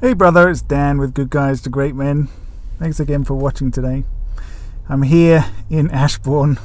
Hey, brother, it's Dan with Good Guys to Great Men. Thanks again for watching today. I'm here in Ashbourne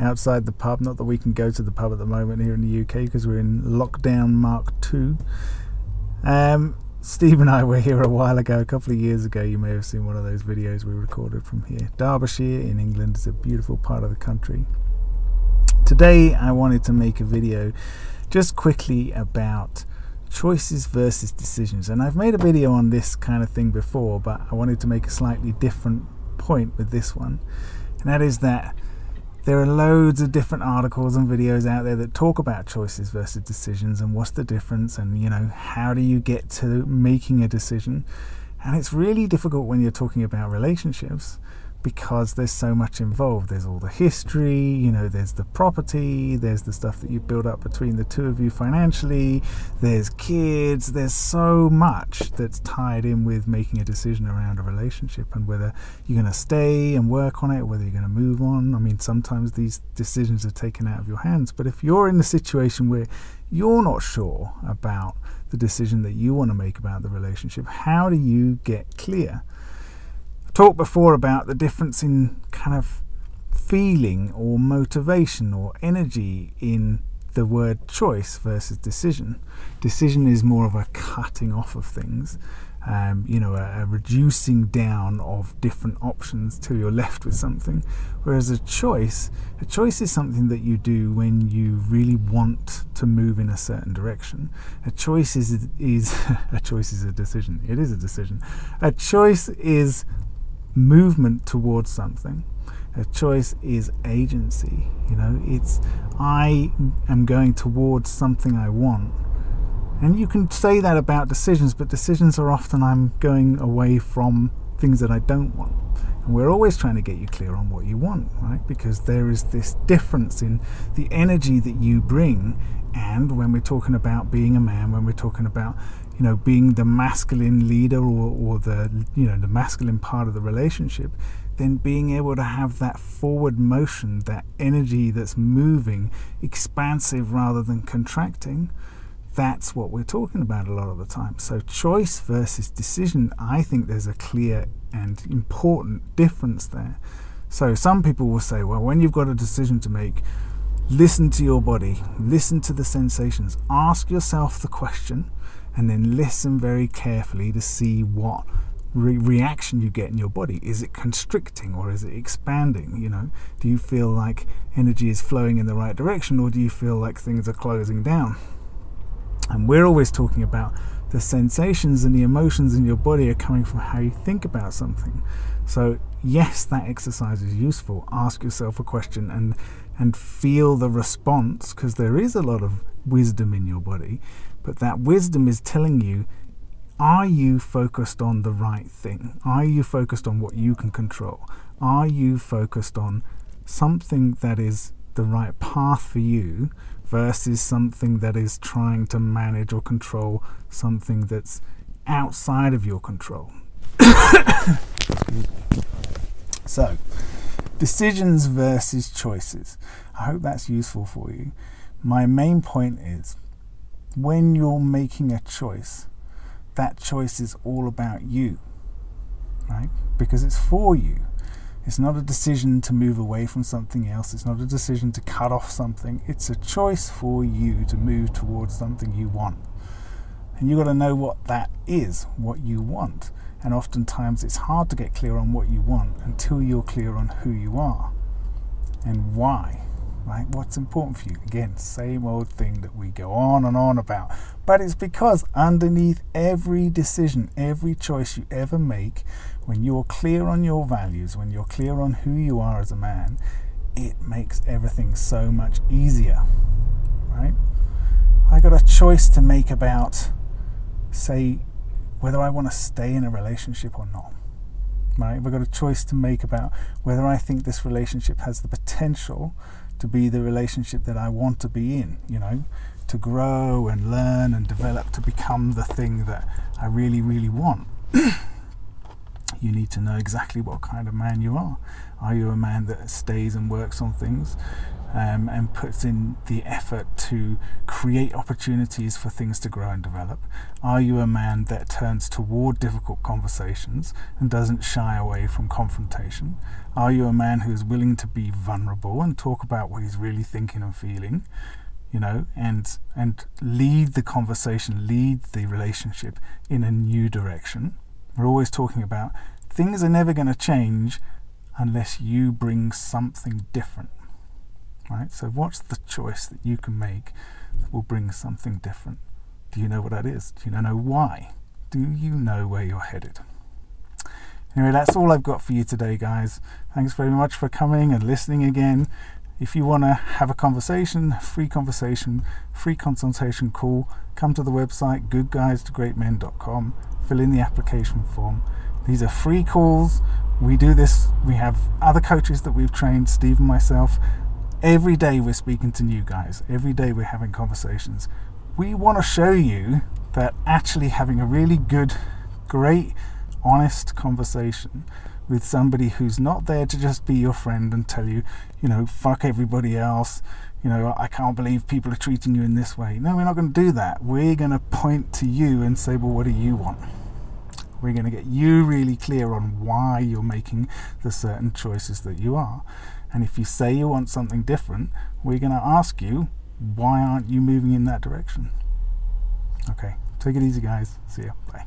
outside the pub. Not that we can go to the pub at the moment here in the UK because we're in lockdown Mark two. Um, Steve and I were here a while ago, a couple of years ago. You may have seen one of those videos we recorded from here. Derbyshire in England is a beautiful part of the country. Today, I wanted to make a video just quickly about choices versus decisions. And I've made a video on this kind of thing before, but I wanted to make a slightly different point with this one. And that is that there are loads of different articles and videos out there that talk about choices versus decisions and what's the difference and you know how do you get to making a decision and it's really difficult when you're talking about relationships because there's so much involved. There's all the history, you know, there's the property, there's the stuff that you build up between the two of you financially, there's kids, there's so much that's tied in with making a decision around a relationship and whether you're going to stay and work on it, whether you're going to move on. I mean, sometimes these decisions are taken out of your hands, but if you're in a situation where you're not sure about the decision that you want to make about the relationship, how do you get clear? Talked before about the difference in kind of feeling or motivation or energy in the word choice versus decision. Decision is more of a cutting off of things, um, you know, a, a, reducing down of different options till you're left with something. Whereas a choice, a choice is something that you do when you really want to move in a certain direction. A choice is is a choice is a decision. It is a decision. A choice is movement towards something. A choice is agency. You know, it's I am going towards something I want. And you can say that about decisions, but decisions are often I'm going away from things that I don't want. And we're always trying to get you clear on what you want, right? Because there is this difference in the energy that you bring. And when we're talking about being a man, when we're talking about you know being the masculine leader or, or the you know the masculine part of the relationship then being able to have that forward motion that energy that's moving expansive rather than contracting that's what we're talking about a lot of the time. So choice versus decision i think there's a clear and important difference there. So some people will say well when you've got a decision to make listen to your body listen to the sensations ask yourself the question and then listen very carefully to see what re- reaction you get in your body. Is it constricting or is it expanding? You know, do you feel like energy is flowing in the right direction or do you feel like things are closing down? And we're always talking about the sensations and the emotions in your body are coming from how you think about something. So, yes, that exercise is useful. Ask yourself a question and and feel the response because there is a lot of wisdom in your body but that wisdom is telling you are you focused on the right thing? Are you focused on what you can control? Are you focused on something that is the right path for you versus something that is trying to manage or control something that's outside of your control? so, decisions versus choices. I hope that's useful for you. My main point is when you're making a choice, that choice is all about you, right? Because it's for you. It's not a decision to move away from something else. It's not a decision to cut off something. It's a choice for you to move towards something you want. And you've got to know what that is, what you want. And oftentimes it's hard to get clear on what you want until you're clear on who you are and why right? What's important for you? Again, same old thing that we go on and on about. But it's because underneath every decision, every choice you ever make, when you're clear on your values, when you're clear on who you are as a man, it makes everything so much easier, right? I got a choice to make about say whether I want to stay in a relationship or not. Right? I've got a choice to make about whether I think this relationship has the potential to be the relationship that I want to be in, you know, to grow and learn and develop to become the thing that I really, really want. you need to know exactly what kind of man you are. Are you a man that stays and works on things um, and puts in the effort to create opportunities for things to grow and develop? Are you a man that turns toward difficult conversations and doesn't shy away from confrontation? Are you a man who is willing to be vulnerable and talk about what he's really thinking and feeling? You know, and and lead the conversation, lead the relationship in a new direction. We're always talking about things are never going to change unless you bring something different. Right? So, what's the choice that you can make that will bring something different? Do you know what that is? Do you know why? Do you know where you're headed? Anyway, that's all I've got for you today, guys. Thanks very much for coming and listening again. If you want to have a conversation, free conversation, free consultation call, come to the website goodguys2greatmen.com, fill in the application form. These are free calls. We do this, we have other coaches that we've trained, Steve and myself. Every day we're speaking to new guys, every day we're having conversations. We want to show you that actually having a really good, great, honest conversation with somebody who's not there to just be your friend and tell you, you know, fuck everybody else, you know, I can't believe people are treating you in this way. No, we're not going to do that. We're going to point to you and say, well, what do you want? We're going to get you really clear on why you're making the certain choices that you are. And if you say you want something different, we're going to ask you, why aren't you moving in that direction? Okay, take it easy, guys. See ya. Bye.